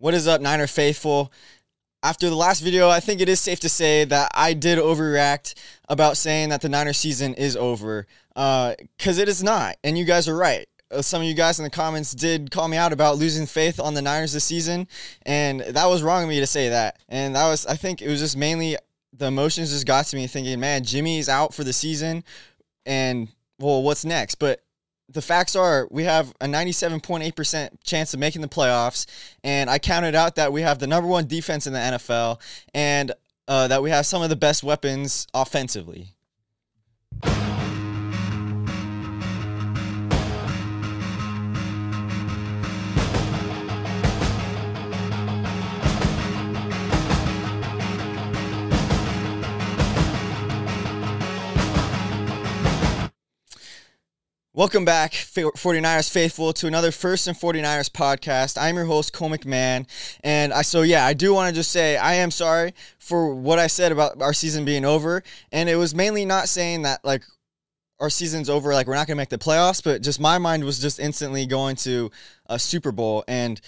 What is up, Niner faithful? After the last video, I think it is safe to say that I did overreact about saying that the Niner season is over, because uh, it is not, and you guys are right. Uh, some of you guys in the comments did call me out about losing faith on the Niners this season, and that was wrong of me to say that. And that was, I think, it was just mainly the emotions just got to me, thinking, man, Jimmy's out for the season, and well, what's next? But the facts are we have a 97.8% chance of making the playoffs. And I counted out that we have the number one defense in the NFL and uh, that we have some of the best weapons offensively. Welcome back, 49ers faithful, to another First and 49ers podcast. I'm your host, Cole McMahon. And I, so, yeah, I do want to just say I am sorry for what I said about our season being over. And it was mainly not saying that, like, our season's over, like, we're not going to make the playoffs, but just my mind was just instantly going to a Super Bowl. And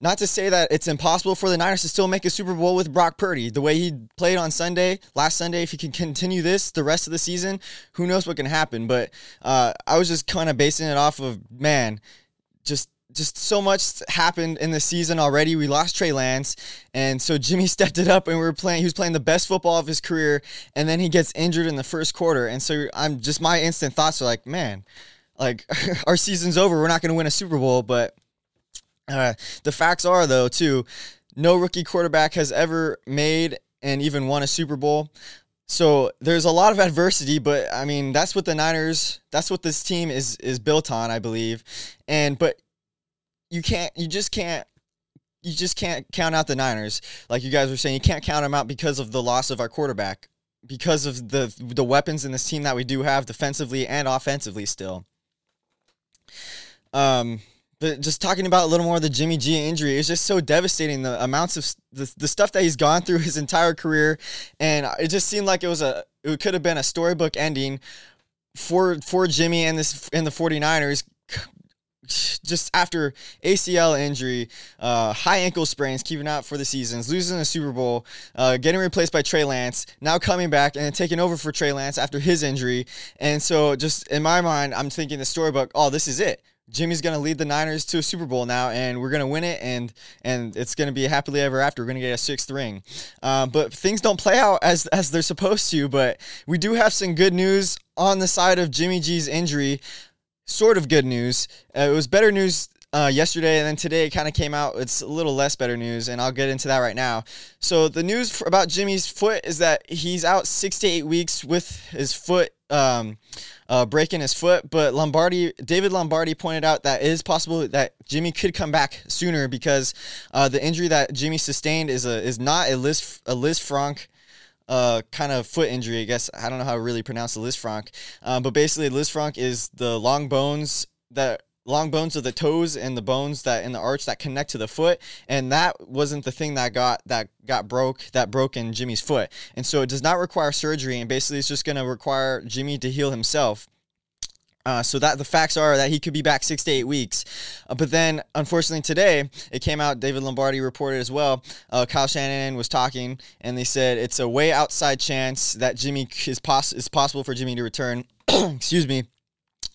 not to say that it's impossible for the Niners to still make a Super Bowl with Brock Purdy. The way he played on Sunday, last Sunday, if he can continue this the rest of the season, who knows what can happen. But uh, I was just kind of basing it off of, man, just just so much happened in the season already. We lost Trey Lance, and so Jimmy stepped it up, and we were playing. He was playing the best football of his career, and then he gets injured in the first quarter, and so I'm just my instant thoughts are like, man, like our season's over. We're not going to win a Super Bowl, but uh, the facts are, though, too, no rookie quarterback has ever made and even won a Super Bowl. So there's a lot of adversity, but I mean that's what the Niners, that's what this team is is built on, I believe. And but you can't, you just can't, you just can't count out the Niners, like you guys were saying. You can't count them out because of the loss of our quarterback, because of the the weapons in this team that we do have defensively and offensively still. Um, but just talking about a little more of the Jimmy G injury, it's just so devastating. The amounts of the, the stuff that he's gone through his entire career, and it just seemed like it was a it could have been a storybook ending for for Jimmy and this and the 49ers just after ACL injury, uh, high ankle sprains, keeping out for the seasons, losing the Super Bowl, uh, getting replaced by Trey Lance, now coming back and taking over for Trey Lance after his injury. And so, just in my mind, I'm thinking the storybook, oh, this is it. Jimmy's going to lead the Niners to a Super Bowl now, and we're going to win it, and and it's going to be happily ever after. We're going to get a sixth ring, um, but things don't play out as as they're supposed to. But we do have some good news on the side of Jimmy G's injury. Sort of good news. Uh, it was better news uh, yesterday, and then today it kind of came out. It's a little less better news, and I'll get into that right now. So the news about Jimmy's foot is that he's out six to eight weeks with his foot. Um, uh, breaking his foot. But Lombardi, David Lombardi pointed out that it is possible that Jimmy could come back sooner because uh, the injury that Jimmy sustained is a is not a Liz a Lisfranc. Uh, kind of foot injury, I guess. I don't know how to really pronounce the Lisfranc, um, but basically, Lisfranc is the long bones that long bones of the toes and the bones that in the arch that connect to the foot and that wasn't the thing that got that got broke that broke in jimmy's foot and so it does not require surgery and basically it's just going to require jimmy to heal himself uh, so that the facts are that he could be back six to eight weeks, uh, but then unfortunately today it came out. David Lombardi reported as well. Uh, Kyle Shanahan was talking, and they said it's a way outside chance that Jimmy is poss- is possible for Jimmy to return. excuse me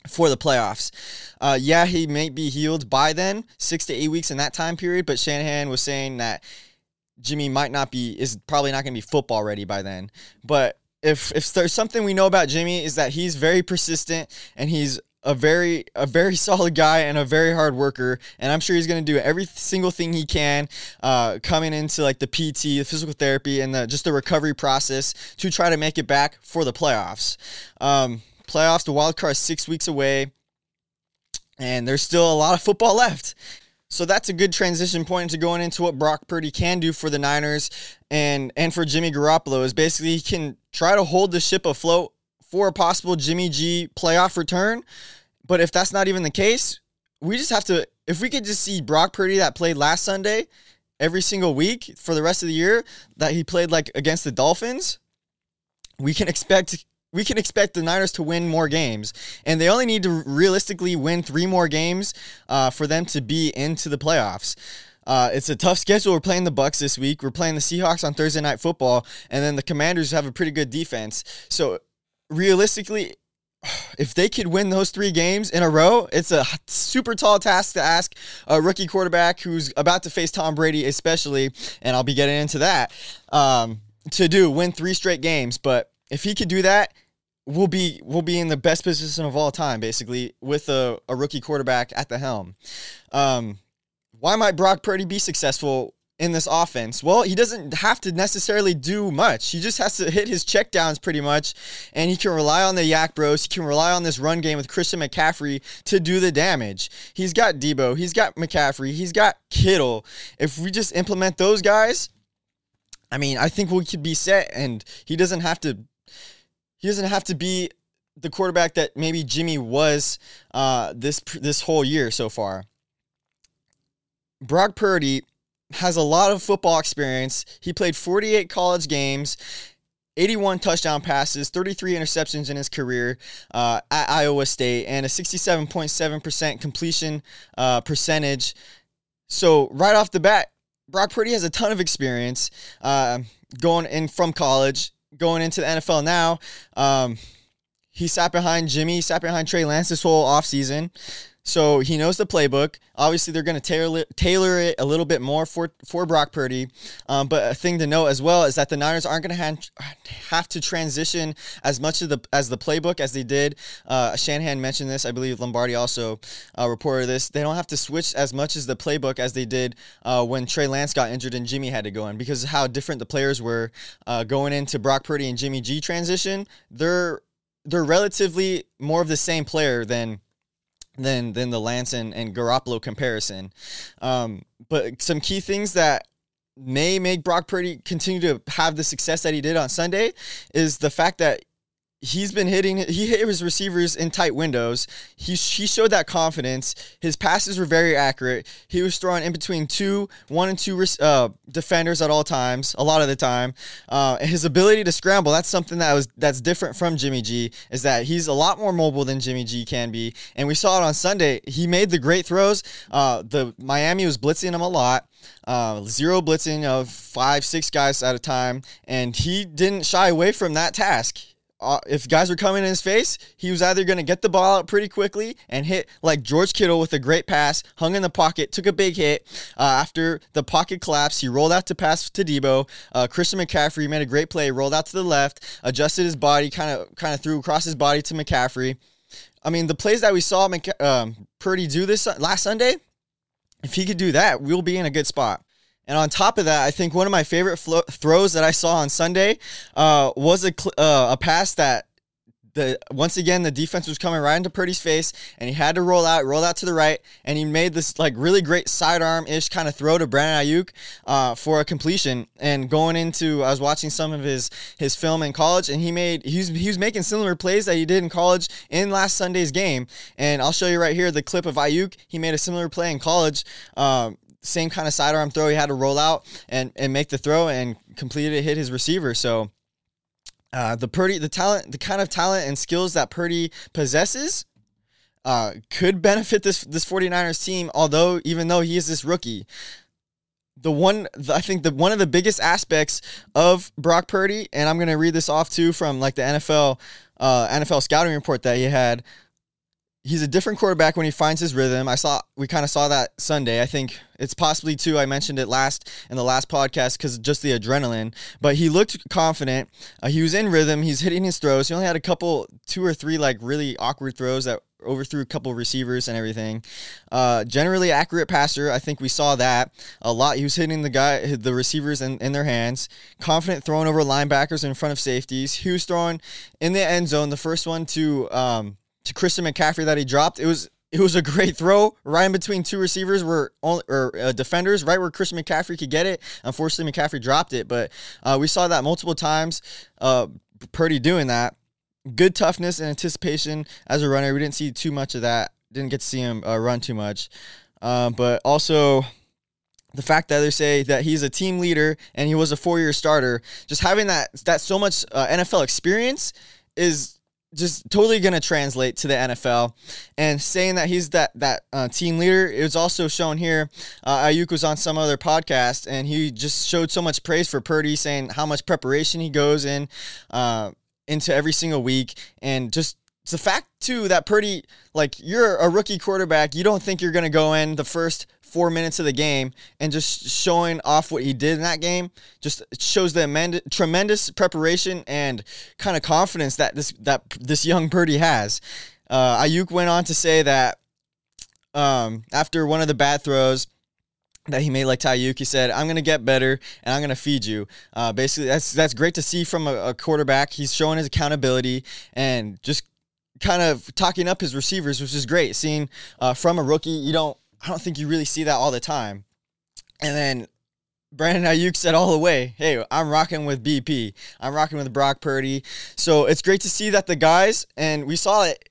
for the playoffs. Uh, yeah, he may be healed by then, six to eight weeks in that time period. But Shanahan was saying that Jimmy might not be is probably not going to be football ready by then. But if if there's something we know about Jimmy is that he's very persistent and he's a very a very solid guy and a very hard worker and i'm sure he's going to do every single thing he can uh, coming into like the pt the physical therapy and the, just the recovery process to try to make it back for the playoffs um, Playoffs, the wild card six weeks away, and there's still a lot of football left. So that's a good transition point into going into what Brock Purdy can do for the Niners and and for Jimmy Garoppolo is basically he can try to hold the ship afloat for a possible Jimmy G playoff return. But if that's not even the case, we just have to if we could just see Brock Purdy that played last Sunday every single week for the rest of the year that he played like against the Dolphins, we can expect we can expect the Niners to win more games, and they only need to realistically win three more games uh, for them to be into the playoffs. Uh, it's a tough schedule. We're playing the Bucks this week. We're playing the Seahawks on Thursday night football, and then the Commanders have a pretty good defense. So realistically, if they could win those three games in a row, it's a super tall task to ask a rookie quarterback who's about to face Tom Brady, especially, and I'll be getting into that, um, to do win three straight games. But if he could do that, we'll be we'll be in the best position of all time, basically, with a, a rookie quarterback at the helm. Um, why might Brock Purdy be successful in this offense? Well, he doesn't have to necessarily do much. He just has to hit his checkdowns pretty much, and he can rely on the YAC Bros. He can rely on this run game with Christian McCaffrey to do the damage. He's got Deebo, he's got McCaffrey, he's got Kittle. If we just implement those guys, I mean, I think we could be set, and he doesn't have to. He doesn't have to be the quarterback that maybe Jimmy was uh, this this whole year so far. Brock Purdy has a lot of football experience. He played 48 college games, 81 touchdown passes, 33 interceptions in his career uh, at Iowa State, and a 67.7% completion uh, percentage. So, right off the bat, Brock Purdy has a ton of experience uh, going in from college, going into the NFL now. Um, he sat behind Jimmy, sat behind Trey Lance this whole offseason. So he knows the playbook. Obviously, they're going to tailor, tailor it a little bit more for, for Brock Purdy. Um, but a thing to note as well is that the Niners aren't going to have to transition as much of the as the playbook as they did. Uh, Shanahan mentioned this. I believe Lombardi also uh, reported this. They don't have to switch as much as the playbook as they did uh, when Trey Lance got injured and Jimmy had to go in because of how different the players were uh, going into Brock Purdy and Jimmy G transition. They're they're relatively more of the same player than than than the Lance and, and Garoppolo comparison. Um, but some key things that may make Brock Purdy continue to have the success that he did on Sunday is the fact that he's been hitting he hit his receivers in tight windows. He, he showed that confidence. His passes were very accurate. He was throwing in between two one and two uh, defenders at all times a lot of the time. Uh, his ability to scramble that's something that was that's different from jimmy g is that he's a lot more mobile than jimmy g can be. And we saw it on sunday. He made the great throws. Uh, the miami was blitzing him a lot. Uh, zero blitzing of five, six guys at a time, and he didn't shy away from that task uh, if guys were coming in his face, he was either going to get the ball out pretty quickly and hit like George Kittle with a great pass, hung in the pocket, took a big hit. Uh, after the pocket collapsed, he rolled out to pass to Deebo. Uh, Christian McCaffrey made a great play, rolled out to the left, adjusted his body, kind of kind of threw across his body to McCaffrey. I mean, the plays that we saw McC- um, Purdy do this last Sunday, if he could do that, we'll be in a good spot. And on top of that, I think one of my favorite flo- throws that I saw on Sunday uh, was a, cl- uh, a pass that the once again the defense was coming right into Purdy's face, and he had to roll out, roll out to the right, and he made this like really great sidearm ish kind of throw to Brandon Aiyuk uh, for a completion. And going into, I was watching some of his his film in college, and he made he was, he was making similar plays that he did in college in last Sunday's game. And I'll show you right here the clip of Ayuk. He made a similar play in college. Um, same kind of sidearm throw. He had to roll out and, and make the throw and completed it, hit his receiver. So uh, the Purdy, the talent, the kind of talent and skills that Purdy possesses uh, could benefit this this 49ers team, although even though he is this rookie. The one I think the one of the biggest aspects of Brock Purdy, and I'm gonna read this off too from like the NFL uh, NFL scouting report that he had he's a different quarterback when he finds his rhythm. I saw we kind of saw that Sunday. I think it's possibly too. I mentioned it last in the last podcast because just the adrenaline. But he looked confident. Uh, he was in rhythm. He's hitting his throws. He only had a couple, two or three like really awkward throws that overthrew a couple receivers and everything. Uh, generally accurate passer. I think we saw that a lot. He was hitting the guy, the receivers in, in their hands. Confident throwing over linebackers in front of safeties. He was throwing in the end zone. The first one to um, to Christian McCaffrey that he dropped. It was it was a great throw right in between two receivers were only, or uh, defenders, right where Christian McCaffrey could get it. Unfortunately, McCaffrey dropped it, but uh, we saw that multiple times. Uh, Purdy doing that. Good toughness and anticipation as a runner. We didn't see too much of that. Didn't get to see him uh, run too much, um, but also the fact that they say that he's a team leader and he was a four-year starter. Just having that that so much uh, NFL experience is just totally going to translate to the NFL. And saying that he's that that uh, team leader, it was also shown here. Uh, Aiyuk was on some other podcast, and he just showed so much praise for Purdy, saying how much preparation he goes in uh, into every single week, and just it's the fact too that Purdy, like you're a rookie quarterback, you don't think you're going to go in the first four minutes of the game and just showing off what he did in that game just shows the amend- tremendous preparation and kind of confidence that this that this young Purdy has. Uh, Aiyuk went on to say that um, after one of the bad throws, that he made like Tyuk. He said, "I'm gonna get better and I'm gonna feed you." Uh, basically, that's that's great to see from a, a, quarterback. He's showing his accountability and just kind of talking up his receivers, which is great. Seeing uh, from a rookie, you don't, I don't think you really see that all the time. And then Brandon Aiyuk said all the way, "Hey, I'm rocking with BP. I'm rocking with Brock Purdy." So it's great to see that the guys, and we saw it.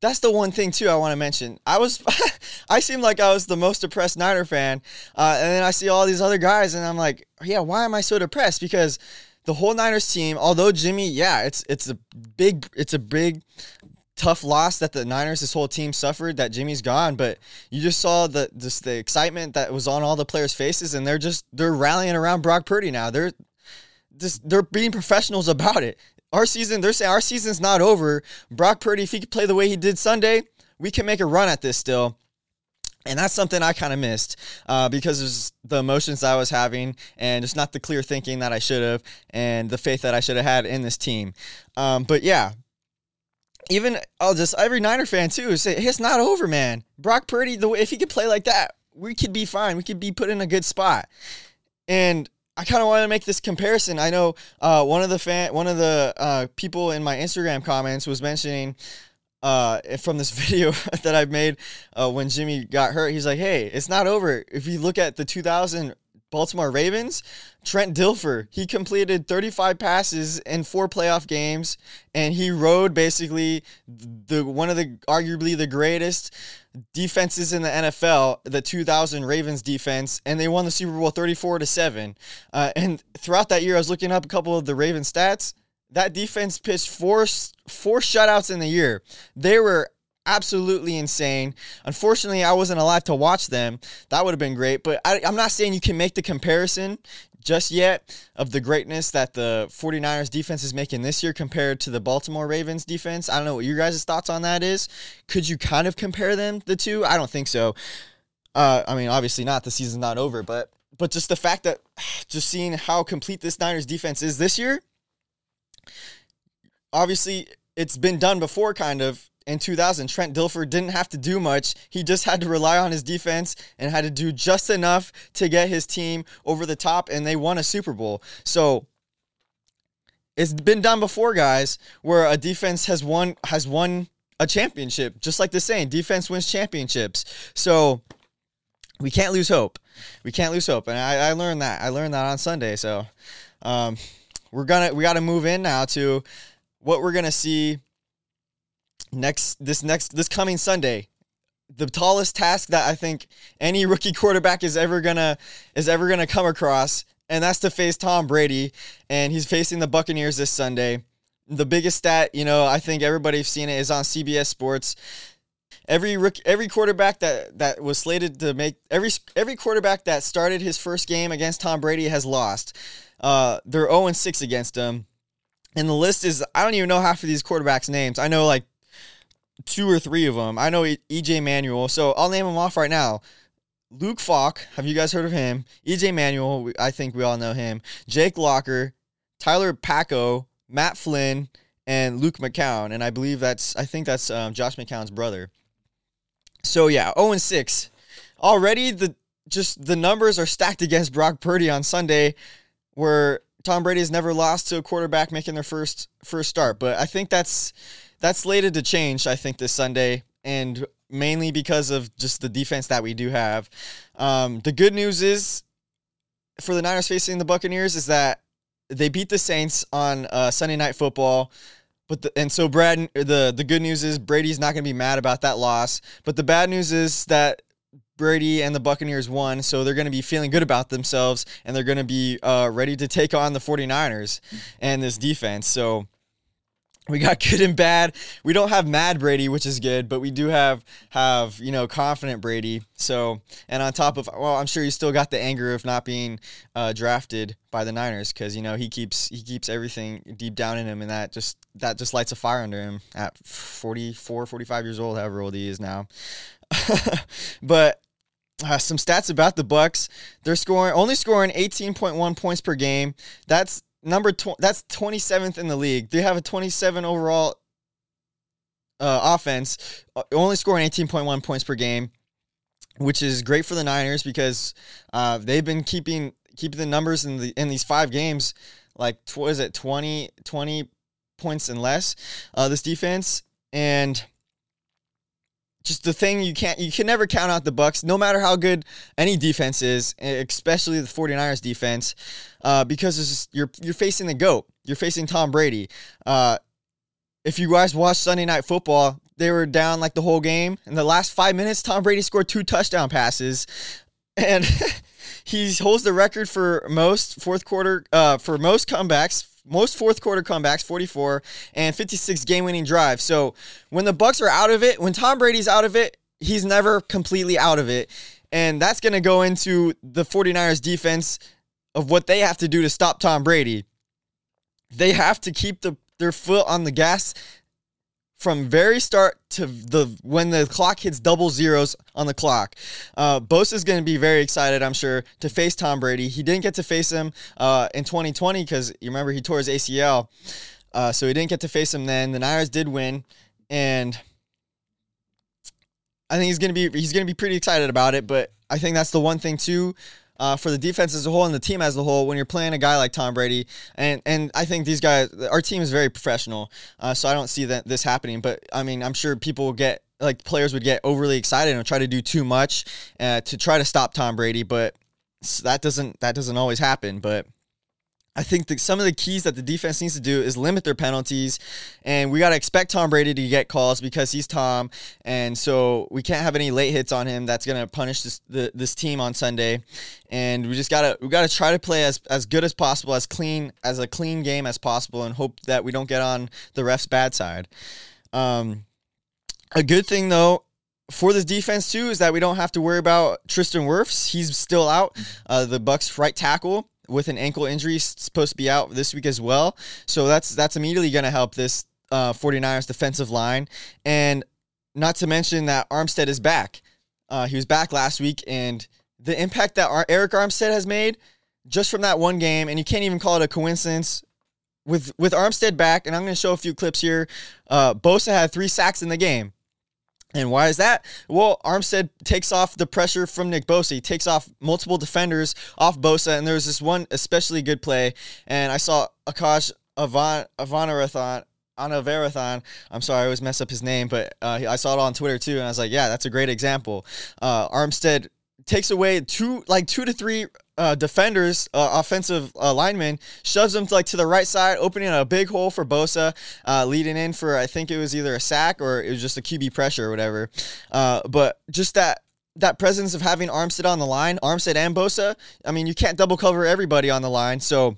That's the one thing too I want to mention. I was, I seemed like I was the most depressed Niner fan, uh, and then I see all these other guys, and I'm like, yeah, why am I so depressed? Because the whole Niners team, although Jimmy, yeah, it's it's a big it's a big tough loss that the Niners, this whole team suffered that Jimmy's gone, but you just saw the just the excitement that was on all the players' faces, and they're just they're rallying around Brock Purdy now. They're just they're being professionals about it. Our season, they're saying our season's not over. Brock Purdy, if he could play the way he did Sunday, we can make a run at this still. And that's something I kind of missed uh, because of the emotions I was having and just not the clear thinking that I should have and the faith that I should have had in this team. Um, but yeah, even I'll just every Niner fan too say it's not over, man. Brock Purdy, the way if he could play like that, we could be fine. We could be put in a good spot. And I kind of want to make this comparison. I know uh, one of the fan, one of the uh, people in my Instagram comments was mentioning uh, from this video that I made uh, when Jimmy got hurt. He's like, "Hey, it's not over. If you look at the 2000 Baltimore Ravens, Trent Dilfer, he completed 35 passes in four playoff games, and he rode basically the one of the arguably the greatest defenses in the NFL, the 2000 Ravens defense, and they won the Super Bowl 34 to seven. Uh, and throughout that year, I was looking up a couple of the Ravens stats that defense pitched four four shutouts in the year. They were absolutely insane. Unfortunately, I wasn't alive to watch them. That would have been great, but I, am not saying you can make the comparison just yet of the greatness that the 49ers defense is making this year compared to the Baltimore Ravens defense. I don't know what your guys' thoughts on that is. Could you kind of compare them, the two? I don't think so. Uh, I mean, obviously not. The season's not over, but but just the fact that just seeing how complete this Niners defense is this year, obviously it's been done before, kind of in 2000. Trent Dilfer didn't have to do much. He just had to rely on his defense and had to do just enough to get his team over the top, and they won a Super Bowl. So it's been done before, guys, where a defense has won has won a championship, just like the saying, defense wins championships. So we can't lose hope. We can't lose hope, and I, I learned that. I learned that on Sunday. So um, we're gonna we got to move in now to what we're gonna see next this next this coming Sunday. The tallest task that I think any rookie quarterback is ever gonna is ever gonna come across, and that's to face Tom Brady, and he's facing the Buccaneers this Sunday. The biggest stat, you know, I think everybody's seen it is on CBS Sports. Every rookie, every quarterback that that was slated to make every every quarterback that started his first game against Tom Brady has lost. Uh, they're 0 and 6 against him. And the list is, I don't even know half of these quarterbacks' names. I know like two or three of them. I know EJ Manuel. So I'll name them off right now. Luke Falk, have you guys heard of him? EJ Manuel, I think we all know him. Jake Locker, Tyler Palko, Matt Flynn, and Luke McCown. And I believe that's, I think that's um, Josh McCown's brother. So yeah, 0 and 6. Already the just the numbers are stacked against Brock Purdy on Sunday where Tom Brady has never lost to a quarterback making their first first start. But I think that's that's slated to change. I think this Sunday, and mainly because of just the defense that we do have. Um, the good news is for the Niners facing the Buccaneers is that they beat the Saints on uh, Sunday Night Football. But the, and so Brad, the the good news is Brady's not going to be mad about that loss. But the bad news is that Brady and the Buccaneers won, so they're going to be feeling good about themselves and they're going to be uh, ready to take on the 49ers and this defense. So we got good and bad. We don't have mad Brady, which is good, but we do have have you know confident Brady. So and on top of well, I'm sure you still got the anger of not being uh, drafted by the Niners because you know he keeps he keeps everything deep down in him, and that just that just lights a fire under him at 44, 45 years old, however old he is now. but uh, some stats about the Bucks: they're scoring only scoring 18.1 points per game. That's number tw- that's 27th in the league. They have a 27 overall uh, offense, uh, only scoring 18.1 points per game, which is great for the Niners because uh, they've been keeping keeping the numbers in the in these five games like what is it 20 20 points and less. Uh, this defense and just the thing you can't you can never count out the bucks no matter how good any defense is especially the 49ers defense uh, because just, you're you're facing the goat. You're facing tom brady. Uh, if you guys watch sunday night football they were down like the whole game. In the last five minutes tom brady scored two touchdown passes and he holds the record for most fourth quarter uh, for most comebacks most fourth quarter comebacks 44 and 56 game winning drives. So when the bucks are out of it when tom brady's out of it he's never completely out of it. And that's going to go into the 49ers defense of what they have to do to stop tom brady. They have to keep the, their foot on the gas from very start to the when the clock hits double zeros on the clock. Uh, Bosa is going to be very excited, I'm sure, to face Tom Brady. He didn't get to face him uh, in 2020 because you remember he tore his ACL, uh, so he didn't get to face him then. The Niners did win, and I think he's going to be he's going to be pretty excited about it. But I think that's the one thing too uh, for the defense as a whole and the team as a whole when you're playing a guy like Tom Brady. And and I think these guys, our team is very professional, uh, so I don't see that this happening. But I mean, I'm sure people will get like players would get overly excited and try to do too much uh, to try to stop Tom Brady, but that doesn't that doesn't always happen. But I think some of the keys that the defense needs to do is limit their penalties, and we got to expect Tom Brady to get calls because he's Tom, and so we can't have any late hits on him. That's gonna punish this the, this team on Sunday, and we just gotta we gotta try to play as as good as possible, as clean as a clean game as possible, and hope that we don't get on the refs' bad side. Um, a good thing though for this defense too is that we don't have to worry about Tristan Wirfs. He's still out. Uh, the Bucks right tackle with an ankle injury supposed to be out this week as well. So that's that's immediately going to help this uh, 49ers defensive line. And not to mention that Armstead is back. Uh, he was back last week, and the impact that Ar- Arik Armstead has made just from that one game, and you can't even call it a coincidence. With with Armstead back, and I'm going to show a few clips here. Uh, Bosa had three sacks in the game. And why is that? Well, Armstead takes off the pressure from Nick Bosa. He takes off multiple defenders off Bosa, and there was this one especially good play. And I saw Akash Avan Avanarathon. Anavarathon. I'm sorry, I always mess up his name, but uh, I saw it on Twitter too, and I was like, yeah, that's a great example. Uh, Armstead takes away two like two to three uh, defenders, uh, offensive uh, linemen, shoves them to, like to the right side, opening a big hole for Bosa, uh, leading in for I think it was either a sack or it was just a QB pressure or whatever. Uh, but just that that presence of having Armstead on the line, Armstead and Bosa. I mean, you can't double cover everybody on the line, so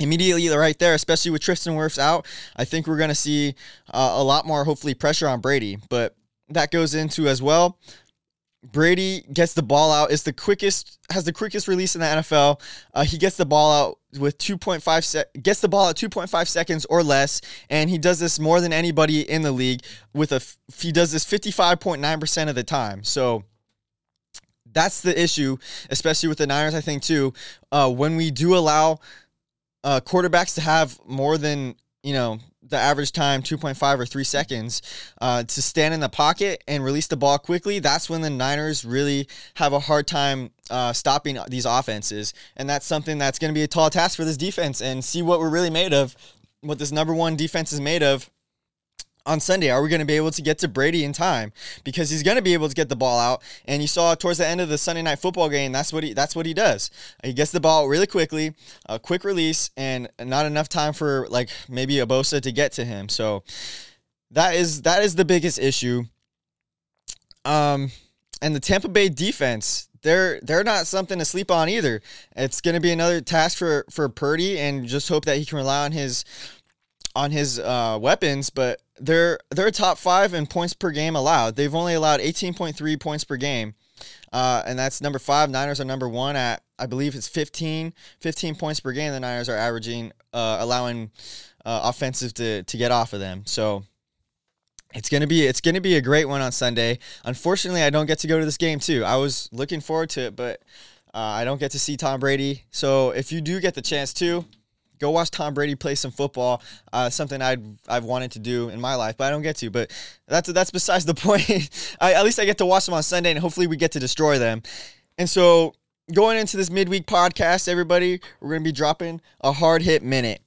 immediately right there, especially with Tristan Wirfs out, I think we're going to see uh, a lot more, hopefully, pressure on Brady. But that goes into as well Brady gets the ball out. Is the quickest has the quickest release in the NFL. Uh, he gets the ball out with 2.5 sec- gets the ball at 2.5 seconds or less, and he does this more than anybody in the league. With a f- he does this 55.9 percent of the time. So that's the issue, especially with the Niners. I think too. Uh, when we do allow uh, quarterbacks to have more than you know the average time 2.5 or 3 seconds uh, to stand in the pocket and release the ball quickly that's when the niners really have a hard time uh, stopping these offenses. And that's something that's going to be a tall task for this defense and see what we're really made of what this number one defense is made of on Sunday? Are we going to be able to get to Brady in time? Because he's going to be able to get the ball out. And you saw towards the end of the Sunday night football game, that's what he that's what he does. He gets the ball really quickly, a quick release, and not enough time for like maybe a Bosa to get to him. So that is that is the biggest issue. Um, and the Tampa Bay defense, they're they're not something to sleep on either. It's going to be another task for for Purdy, and just hope that he can rely on his on his uh, weapons, but they're they're top five in points per game allowed. They've only allowed 18.3 points per game, uh, and that's number five. Niners are number one at I believe it's 15, 15 points per game. The Niners are averaging, uh, allowing uh, offensive to to get off of them. So it's gonna be it's gonna be a great one on Sunday. Unfortunately, I don't get to go to this game too. I was looking forward to it, but uh, I don't get to see Tom Brady. So if you do get the chance to, go watch Tom Brady play some football. Uh, something I'd I've wanted to do in my life, but I don't get to. But that's that's besides the point. I, at least I get to watch them on Sunday, and hopefully we get to destroy them. And so going into this midweek podcast, everybody, we're gonna be dropping a hard hit minute.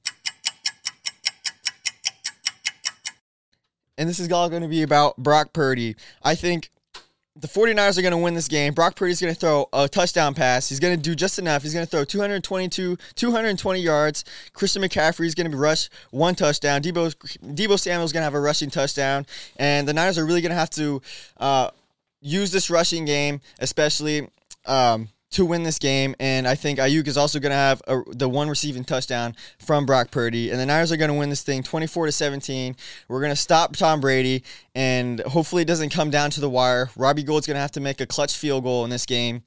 And this is all going to be about Brock Purdy. I think the 49ers are going to win this game. Brock Purdy is going to throw a touchdown pass. He's going to do just enough. He's going to throw 222, 220 yards. Christian McCaffrey is going to be rush one touchdown. Deebo Samuel is going to have a rushing touchdown. And the Niners are really going to have to uh, use this rushing game, especially um, to win this game. And I think Aiyuk is also going to have a, the one receiving touchdown from Brock Purdy. And the Niners are going to win this thing 24 to 17. We're going to stop Tom Brady, and hopefully it doesn't come down to the wire. Robbie Gould's going to have to make a clutch field goal in this game.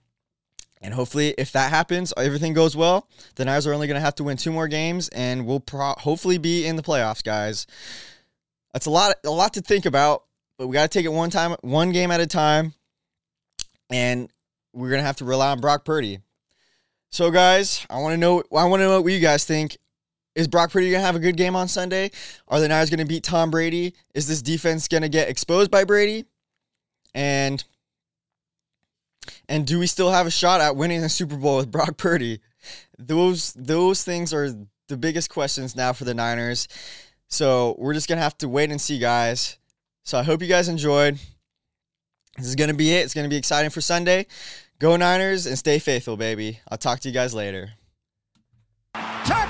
And hopefully, if that happens, everything goes well. The Niners are only going to have to win two more games, and we'll pro- hopefully be in the playoffs, guys. That's a lot, a lot to think about, but we got to take it one time, one game at a time. And we're gonna have to rely on Brock Purdy. So, guys, I want to know. I want to know what you guys think. Is Brock Purdy gonna have a good game on Sunday? Are the Niners gonna beat Tom Brady? Is this defense gonna get exposed by Brady? And and do we still have a shot at winning the Super Bowl with Brock Purdy? Those those things are the biggest questions now for the Niners. So we're just gonna have to wait and see, guys. So I hope you guys enjoyed. This is gonna be it. It's gonna be exciting for Sunday. Go Niners and stay faithful, baby. I'll talk to you guys later. Touchdown!